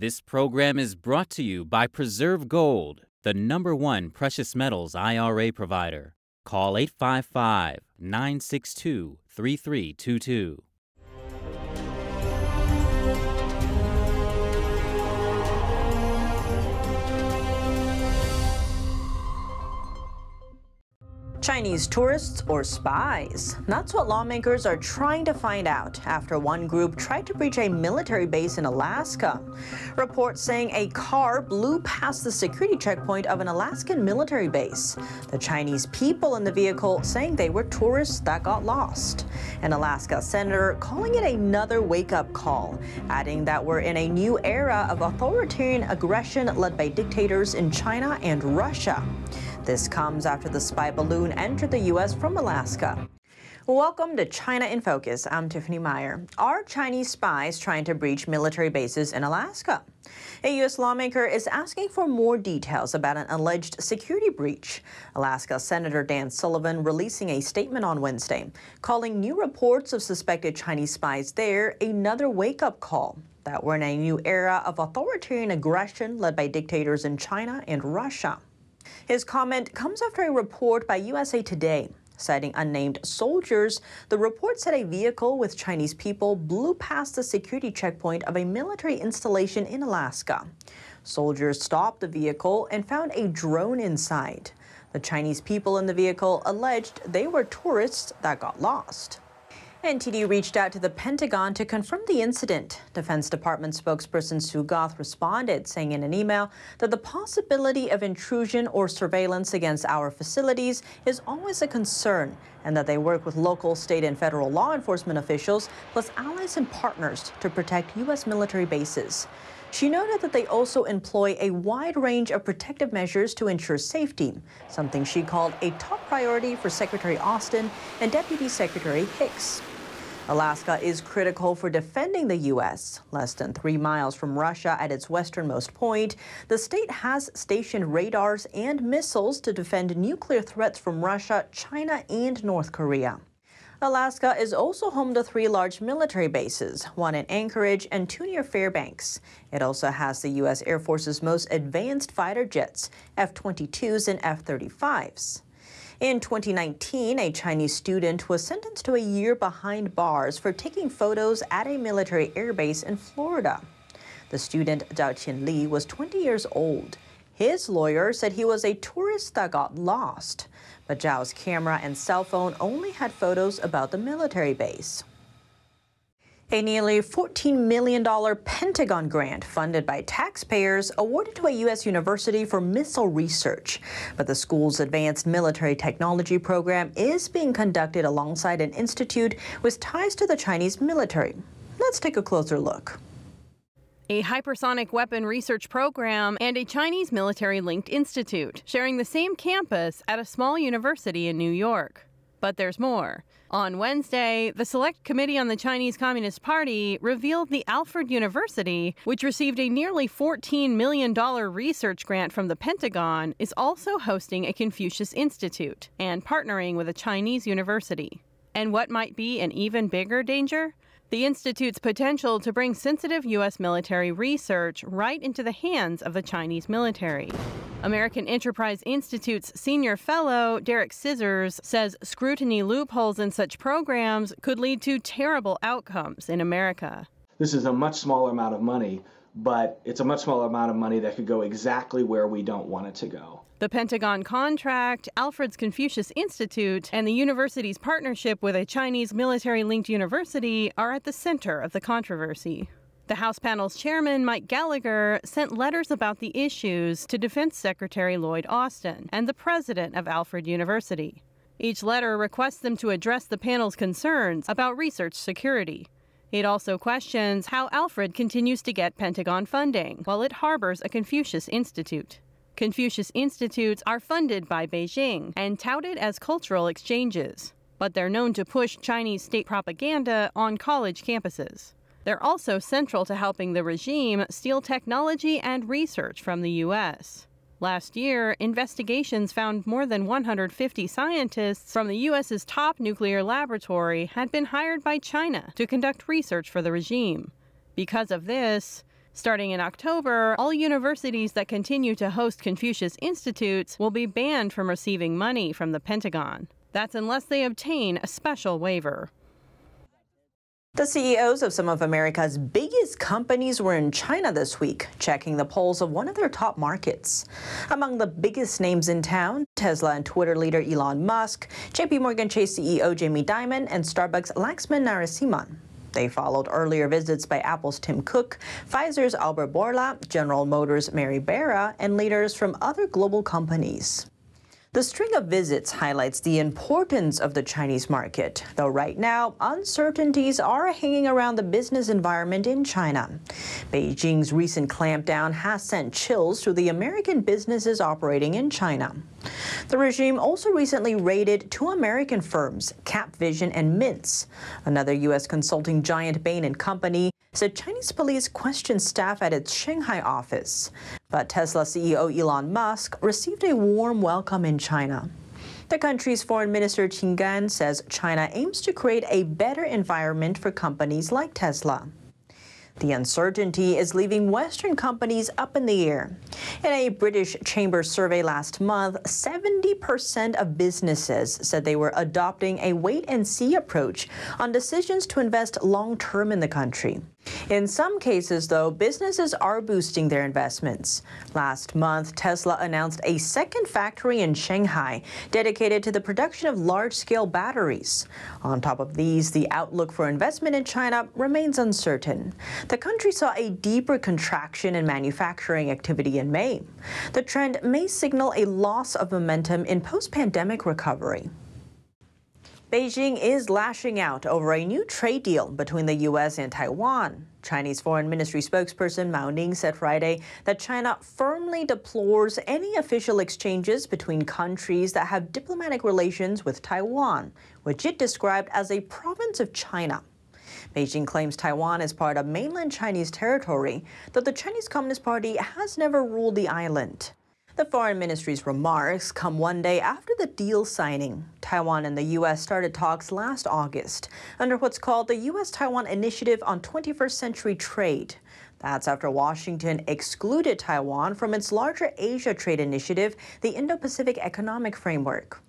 This program is brought to you by Preserve Gold, the number one precious metals IRA provider. Call 855 962 3322. Chinese tourists or spies? That's what lawmakers are trying to find out after one group tried to breach a military base in Alaska. Reports saying a car blew past the security checkpoint of an Alaskan military base. The Chinese people in the vehicle saying they were tourists that got lost. An Alaska senator calling it another wake up call, adding that we're in a new era of authoritarian aggression led by dictators in China and Russia. This comes after the spy balloon entered the U.S. from Alaska. Welcome to China in Focus. I'm Tiffany Meyer. Are Chinese spies trying to breach military bases in Alaska? A U.S. lawmaker is asking for more details about an alleged security breach. Alaska Senator Dan Sullivan releasing a statement on Wednesday, calling new reports of suspected Chinese spies there another wake up call that we're in a new era of authoritarian aggression led by dictators in China and Russia. His comment comes after a report by USA Today. Citing unnamed soldiers, the report said a vehicle with Chinese people blew past the security checkpoint of a military installation in Alaska. Soldiers stopped the vehicle and found a drone inside. The Chinese people in the vehicle alleged they were tourists that got lost. NTD reached out to the Pentagon to confirm the incident. Defense Department spokesperson Sue Gough responded, saying in an email that the possibility of intrusion or surveillance against our facilities is always a concern and that they work with local, state, and federal law enforcement officials, plus allies and partners to protect U.S. military bases. She noted that they also employ a wide range of protective measures to ensure safety, something she called a top priority for Secretary Austin and Deputy Secretary Hicks. Alaska is critical for defending the U.S. Less than three miles from Russia at its westernmost point, the state has stationed radars and missiles to defend nuclear threats from Russia, China, and North Korea. Alaska is also home to three large military bases, one in Anchorage and two near Fairbanks. It also has the U.S. Air Force's most advanced fighter jets, F 22s and F 35s. In 2019, a Chinese student was sentenced to a year behind bars for taking photos at a military airbase in Florida. The student, Zhao Qianli, was 20 years old. His lawyer said he was a tourist that got lost. But Zhao's camera and cell phone only had photos about the military base. A nearly $14 million Pentagon grant funded by taxpayers awarded to a U.S. university for missile research. But the school's advanced military technology program is being conducted alongside an institute with ties to the Chinese military. Let's take a closer look a hypersonic weapon research program, and a Chinese military linked institute, sharing the same campus at a small university in New York. But there's more. On Wednesday, the Select Committee on the Chinese Communist Party revealed the Alfred University, which received a nearly $14 million research grant from the Pentagon, is also hosting a Confucius Institute and partnering with a Chinese university. And what might be an even bigger danger? The Institute's potential to bring sensitive U.S. military research right into the hands of the Chinese military. American Enterprise Institute's senior fellow, Derek Scissors, says scrutiny loopholes in such programs could lead to terrible outcomes in America. This is a much smaller amount of money, but it's a much smaller amount of money that could go exactly where we don't want it to go. The Pentagon contract, Alfred's Confucius Institute, and the university's partnership with a Chinese military linked university are at the center of the controversy. The House panel's chairman, Mike Gallagher, sent letters about the issues to Defense Secretary Lloyd Austin and the president of Alfred University. Each letter requests them to address the panel's concerns about research security. It also questions how Alfred continues to get Pentagon funding while it harbors a Confucius Institute. Confucius Institutes are funded by Beijing and touted as cultural exchanges, but they're known to push Chinese state propaganda on college campuses. They're also central to helping the regime steal technology and research from the U.S. Last year, investigations found more than 150 scientists from the U.S.'s top nuclear laboratory had been hired by China to conduct research for the regime. Because of this, Starting in October, all universities that continue to host Confucius Institutes will be banned from receiving money from the Pentagon. That's unless they obtain a special waiver. The CEOs of some of America's biggest companies were in China this week, checking the polls of one of their top markets. Among the biggest names in town, Tesla and Twitter leader Elon Musk, JP Morgan Chase CEO Jamie Dimon, and Starbucks Laxman Narasimhan. They followed earlier visits by Apple's Tim Cook, Pfizer's Albert Bourla, General Motors' Mary Barra, and leaders from other global companies. The string of visits highlights the importance of the Chinese market, though right now uncertainties are hanging around the business environment in China. Beijing's recent clampdown has sent chills through the American businesses operating in China. The regime also recently raided two American firms, Capvision and Mintz. Another U.S. consulting giant Bain & Company said Chinese police questioned staff at its Shanghai office. But Tesla CEO Elon Musk received a warm welcome in China. The country's foreign minister Qin Gang says China aims to create a better environment for companies like Tesla. The uncertainty is leaving Western companies up in the air. In a British Chamber survey last month, 70% of businesses said they were adopting a wait and see approach on decisions to invest long term in the country. In some cases, though, businesses are boosting their investments. Last month, Tesla announced a second factory in Shanghai dedicated to the production of large scale batteries. On top of these, the outlook for investment in China remains uncertain. The country saw a deeper contraction in manufacturing activity in May. The trend may signal a loss of momentum in post pandemic recovery. Beijing is lashing out over a new trade deal between the U.S. and Taiwan. Chinese Foreign Ministry spokesperson Mao Ning said Friday that China firmly deplores any official exchanges between countries that have diplomatic relations with Taiwan, which it described as a province of China. Beijing claims Taiwan is part of mainland Chinese territory, though the Chinese Communist Party has never ruled the island. The Foreign Ministry's remarks come one day after the deal signing. Taiwan and the U.S. started talks last August under what's called the U.S. Taiwan Initiative on 21st Century Trade. That's after Washington excluded Taiwan from its larger Asia trade initiative, the Indo Pacific Economic Framework.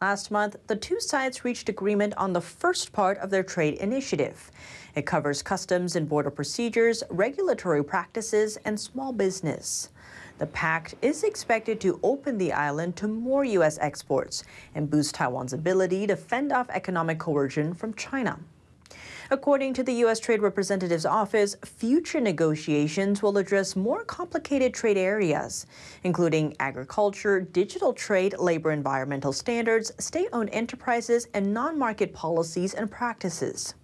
Last month, the two sides reached agreement on the first part of their trade initiative. It covers customs and border procedures, regulatory practices, and small business. The pact is expected to open the island to more U.S. exports and boost Taiwan's ability to fend off economic coercion from China. According to the U.S. Trade Representative's office, future negotiations will address more complicated trade areas, including agriculture, digital trade, labor environmental standards, state owned enterprises, and non market policies and practices.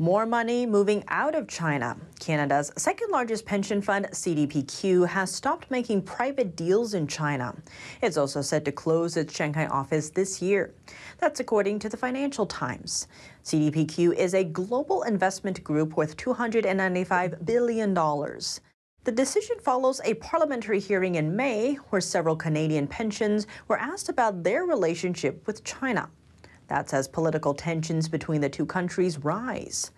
More money moving out of China. Canada's second largest pension fund, CDPQ, has stopped making private deals in China. It's also set to close its Shanghai office this year. That's according to the Financial Times. CDPQ is a global investment group worth $295 billion. The decision follows a parliamentary hearing in May where several Canadian pensions were asked about their relationship with China. That's as political tensions between the two countries rise.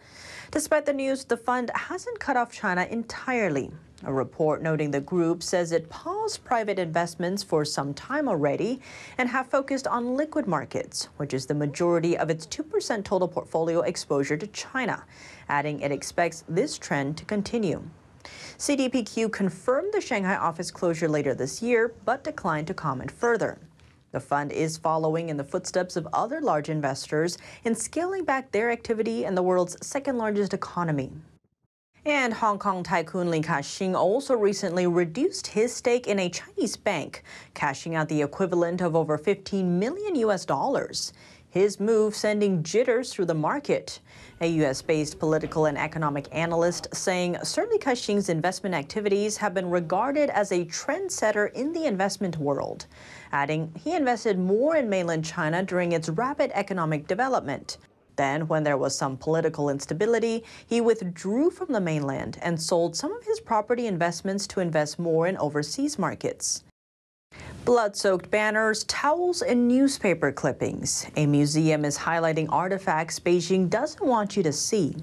Despite the news, the fund hasn't cut off China entirely. A report noting the group says it paused private investments for some time already and have focused on liquid markets, which is the majority of its 2% total portfolio exposure to China, adding it expects this trend to continue. CDPQ confirmed the Shanghai office closure later this year, but declined to comment further. The fund is following in the footsteps of other large investors in scaling back their activity in the world's second largest economy. And Hong Kong tycoon Li Ka-shing also recently reduced his stake in a Chinese bank, cashing out the equivalent of over 15 million US dollars. His move sending jitters through the market. A U.S. based political and economic analyst saying Li Ka-shing's investment activities have been regarded as a trendsetter in the investment world adding he invested more in mainland China during its rapid economic development. Then, when there was some political instability, he withdrew from the mainland and sold some of his property investments to invest more in overseas markets. Blood soaked banners, towels, and newspaper clippings. A museum is highlighting artifacts Beijing doesn't want you to see.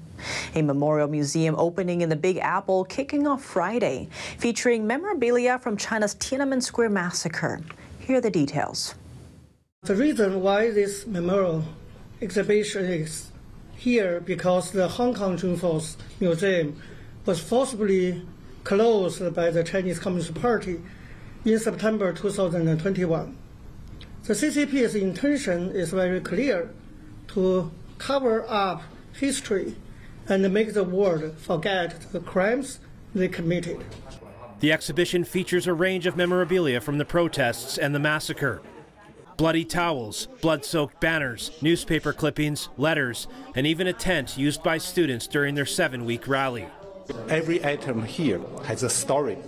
A memorial museum opening in the Big Apple kicking off Friday, featuring memorabilia from China's Tiananmen Square massacre. Here are the details. The reason why this memorial exhibition is here because the Hong Kong June 4th Museum was forcibly closed by the Chinese Communist Party in September 2021. The CCP's intention is very clear to cover up history and make the world forget the crimes they committed. The exhibition features a range of memorabilia from the protests and the massacre. Bloody towels, blood soaked banners, newspaper clippings, letters, and even a tent used by students during their seven week rally. Every item here has a story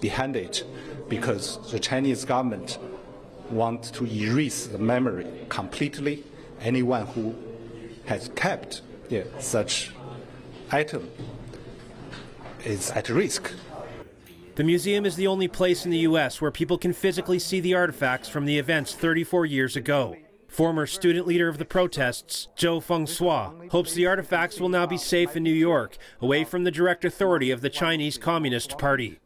behind it because the Chinese government wants to erase the memory completely. Anyone who has kept yeah, such item is at risk. The museum is the only place in the U.S. where people can physically see the artifacts from the events 34 years ago. Former student leader of the protests, Zhou Fengsuo, hopes the artifacts will now be safe in New York, away from the direct authority of the Chinese Communist Party.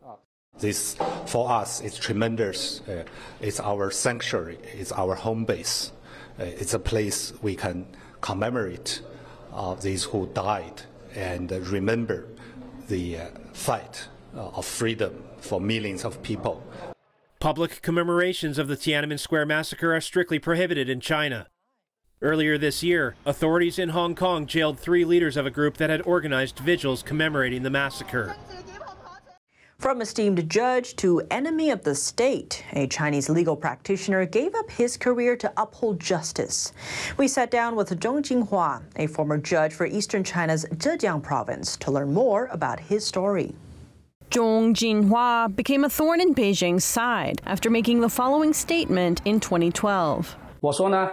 This, for us, is tremendous. Uh, it's our sanctuary, it's our home base. Uh, it's a place we can commemorate uh, these who died and remember the uh, fight uh, of freedom for millions of people. Public commemorations of the Tiananmen Square massacre are strictly prohibited in China. Earlier this year, authorities in Hong Kong jailed three leaders of a group that had organized vigils commemorating the massacre. From esteemed judge to enemy of the state, a Chinese legal practitioner gave up his career to uphold justice. We sat down with Zhong Jinhua, a former judge for eastern China's Zhejiang province, to learn more about his story. Zhong Jinhua became a thorn in Beijing's side after making the following statement in 2012. 我说呢,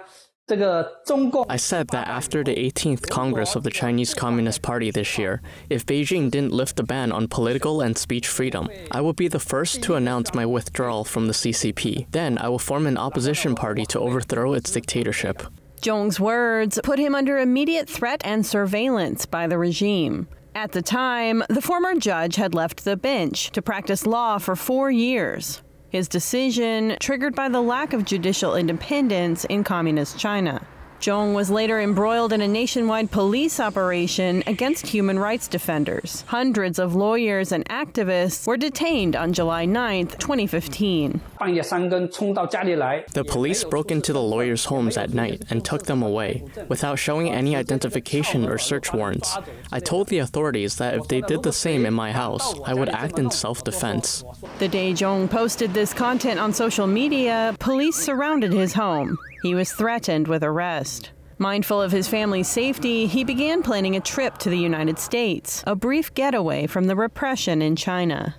，I said that after the 18th Congress of the Chinese Communist Party this year, if Beijing didn't lift the ban on political and speech freedom, I would be the first to announce my withdrawal from the CCP. Then I will form an opposition party to overthrow its dictatorship. Zhong's words put him under immediate threat and surveillance by the regime. At the time, the former judge had left the bench to practice law for four years. His decision triggered by the lack of judicial independence in Communist China. Zhong was later embroiled in a nationwide police operation against human rights defenders. Hundreds of lawyers and activists were detained on July 9, 2015. The police broke into the lawyers' homes at night and took them away without showing any identification or search warrants. I told the authorities that if they did the same in my house, I would act in self defense. The day Zhong posted this content on social media, police surrounded his home. He was threatened with arrest. Mindful of his family's safety, he began planning a trip to the United States, a brief getaway from the repression in China.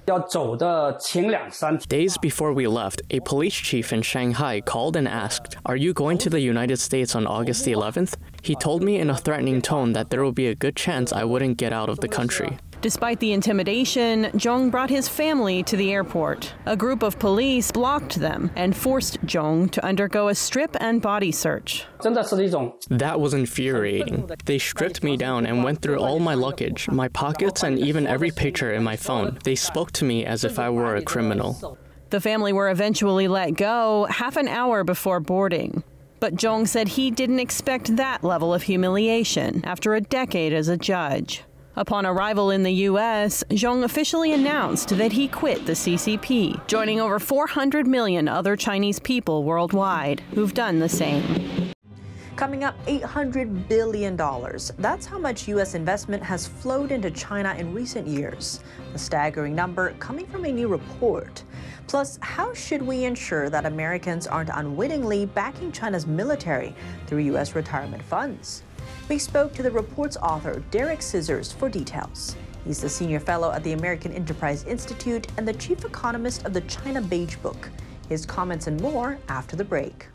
Days before we left, a police chief in Shanghai called and asked, Are you going to the United States on August the 11th? He told me in a threatening tone that there would be a good chance I wouldn't get out of the country. Despite the intimidation, Zhong brought his family to the airport. A group of police blocked them and forced Zhong to undergo a strip and body search. That was infuriating. They stripped me down and went through all my luggage, my pockets, and even every picture in my phone. They spoke to me as if I were a criminal. The family were eventually let go half an hour before boarding. But Zhong said he didn't expect that level of humiliation after a decade as a judge. Upon arrival in the U.S., Zhong officially announced that he quit the CCP, joining over 400 million other Chinese people worldwide who've done the same. Coming up, $800 billion. That's how much U.S. investment has flowed into China in recent years. A staggering number coming from a new report. Plus, how should we ensure that Americans aren't unwittingly backing China's military through U.S. retirement funds? We spoke to the report's author, Derek Scissors, for details. He's the senior fellow at the American Enterprise Institute and the chief economist of the China Beige Book. His comments and more after the break.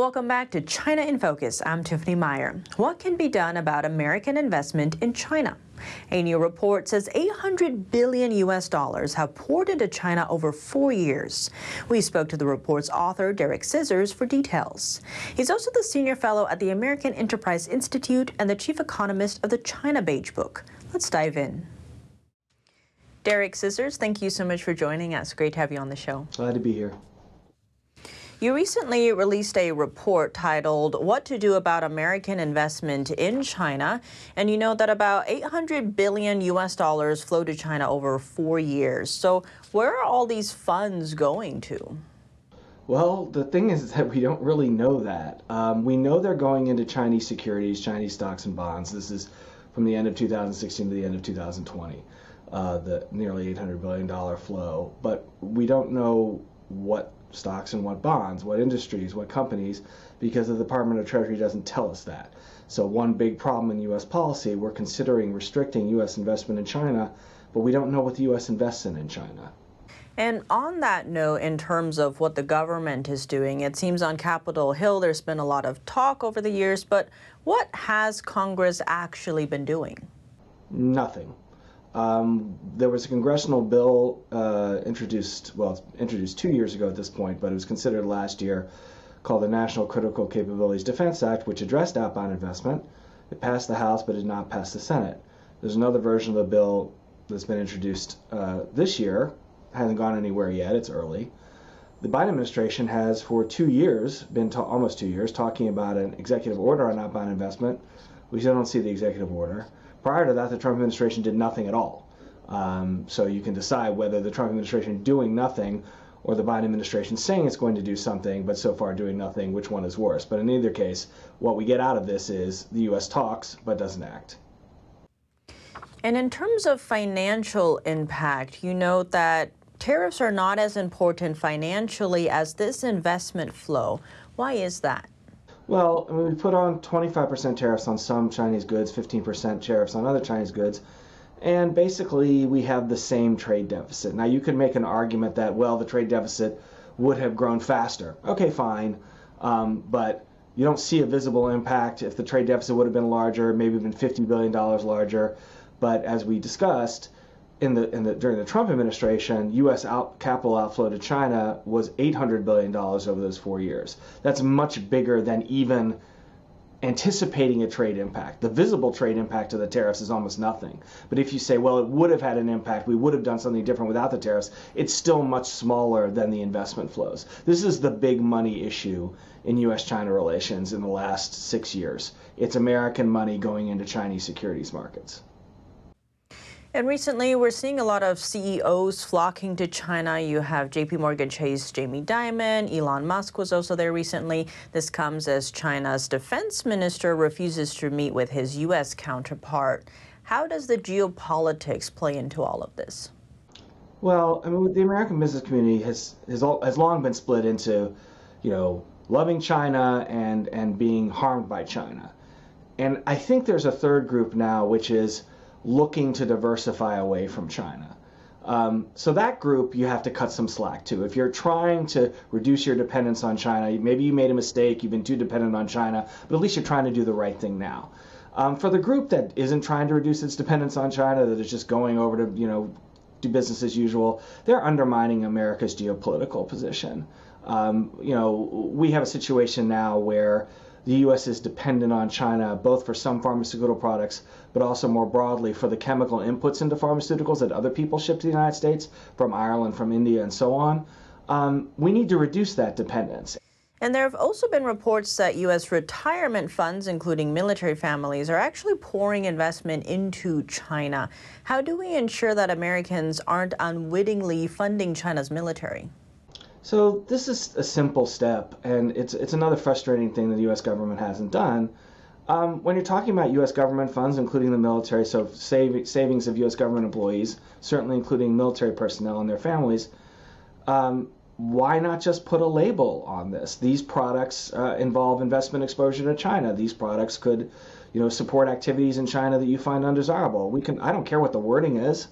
Welcome back to China in Focus. I'm Tiffany Meyer. What can be done about American investment in China? A new report says 800 billion US dollars have poured into China over four years. We spoke to the report's author, Derek Scissors, for details. He's also the senior fellow at the American Enterprise Institute and the chief economist of the China Beige Book. Let's dive in. Derek Scissors, thank you so much for joining us. Great to have you on the show. Glad to be here. You recently released a report titled What to Do About American Investment in China. And you know that about 800 billion US dollars flow to China over four years. So, where are all these funds going to? Well, the thing is that we don't really know that. Um, we know they're going into Chinese securities, Chinese stocks and bonds. This is from the end of 2016 to the end of 2020, uh, the nearly $800 billion flow. But we don't know what stocks and what bonds, what industries, what companies, because the Department of Treasury doesn't tell us that. So, one big problem in U.S. policy, we're considering restricting U.S. investment in China, but we don't know what the U.S. invests in in China. And on that note, in terms of what the government is doing, it seems on Capitol Hill there's been a lot of talk over the years, but what has Congress actually been doing? Nothing. Um, there was a congressional bill uh, introduced, well, introduced two years ago at this point, but it was considered last year, called the National Critical Capabilities Defense Act, which addressed outbound investment. It passed the House, but did not pass the Senate. There's another version of the bill that's been introduced uh, this year, hasn't gone anywhere yet. It's early. The Biden administration has, for two years, been ta- almost two years, talking about an executive order on outbound investment. We still don't see the executive order. Prior to that, the Trump administration did nothing at all. Um, so you can decide whether the Trump administration doing nothing or the Biden administration saying it's going to do something, but so far doing nothing, which one is worse. But in either case, what we get out of this is the U.S. talks but doesn't act. And in terms of financial impact, you note that tariffs are not as important financially as this investment flow. Why is that? Well, I mean, we put on 25% tariffs on some Chinese goods, 15% tariffs on other Chinese goods, and basically we have the same trade deficit. Now, you could make an argument that, well, the trade deficit would have grown faster. Okay, fine, um, but you don't see a visible impact. If the trade deficit would have been larger, maybe been $50 billion larger, but as we discussed, in the, in the during the Trump administration, U.S. Out, capital outflow to China was 800 billion dollars over those four years. That's much bigger than even anticipating a trade impact. The visible trade impact of the tariffs is almost nothing. But if you say, well, it would have had an impact, we would have done something different without the tariffs, it's still much smaller than the investment flows. This is the big money issue in U.S. China relations in the last six years. It's American money going into Chinese securities markets. And recently, we're seeing a lot of CEOs flocking to China. You have JP Morgan Chase Jamie Dimon, Elon Musk was also there recently. This comes as China's defense minister refuses to meet with his U.S. counterpart. How does the geopolitics play into all of this? Well, I mean, the American business community has has, all, has long been split into, you know, loving China and and being harmed by China, and I think there's a third group now, which is looking to diversify away from China. Um, so that group you have to cut some slack to. If you're trying to reduce your dependence on China, maybe you made a mistake, you've been too dependent on China, but at least you're trying to do the right thing now. Um, for the group that isn't trying to reduce its dependence on China, that is just going over to you know do business as usual, they're undermining America's geopolitical position. Um, you know, we have a situation now where the U.S. is dependent on China both for some pharmaceutical products, but also more broadly for the chemical inputs into pharmaceuticals that other people ship to the United States from Ireland, from India, and so on. Um, we need to reduce that dependence. And there have also been reports that U.S. retirement funds, including military families, are actually pouring investment into China. How do we ensure that Americans aren't unwittingly funding China's military? So this is a simple step, and it's it's another frustrating thing that the U.S. government hasn't done. Um, when you're talking about U.S. government funds, including the military, so save, savings of U.S. government employees, certainly including military personnel and their families, um, why not just put a label on this? These products uh, involve investment exposure to China. These products could, you know, support activities in China that you find undesirable. We can. I don't care what the wording is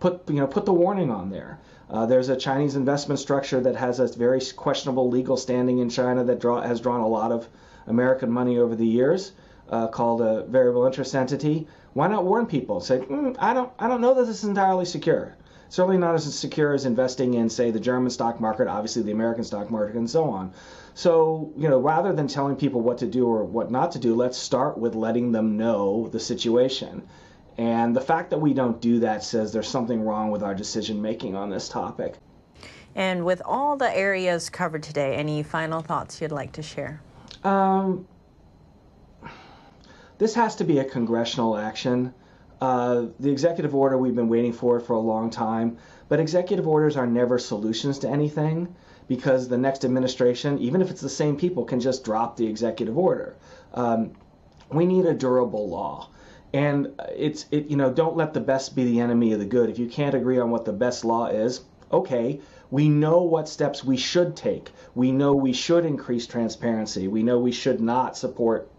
put you know put the warning on there. Uh, there's a Chinese investment structure that has a very questionable legal standing in China that draw, has drawn a lot of American money over the years, uh, called a variable interest entity. Why not warn people? Say, mm, I don't, I don't know that this is entirely secure. Certainly not as secure as investing in, say, the German stock market, obviously the American stock market, and so on. So, you know, rather than telling people what to do or what not to do, let's start with letting them know the situation. And the fact that we don't do that says there's something wrong with our decision making on this topic. And with all the areas covered today, any final thoughts you'd like to share? Um, this has to be a congressional action. Uh, the executive order, we've been waiting for it for a long time, but executive orders are never solutions to anything because the next administration, even if it's the same people, can just drop the executive order. Um, we need a durable law and it's it you know don't let the best be the enemy of the good if you can't agree on what the best law is okay we know what steps we should take we know we should increase transparency we know we should not support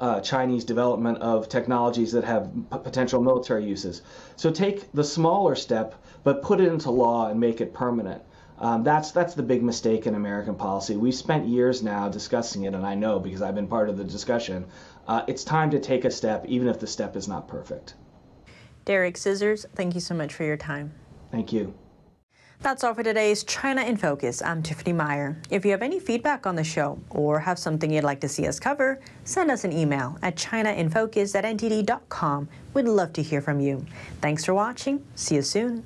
uh, Chinese development of technologies that have p- potential military uses. So take the smaller step, but put it into law and make it permanent. Um, that's that's the big mistake in American policy. We've spent years now discussing it, and I know because I've been part of the discussion. Uh, it's time to take a step, even if the step is not perfect. Derek Scissors, thank you so much for your time. Thank you. That's all for today's China in Focus. I'm Tiffany Meyer. If you have any feedback on the show or have something you'd like to see us cover, send us an email at chinainfocus at ntd.com. We'd love to hear from you. Thanks for watching. See you soon.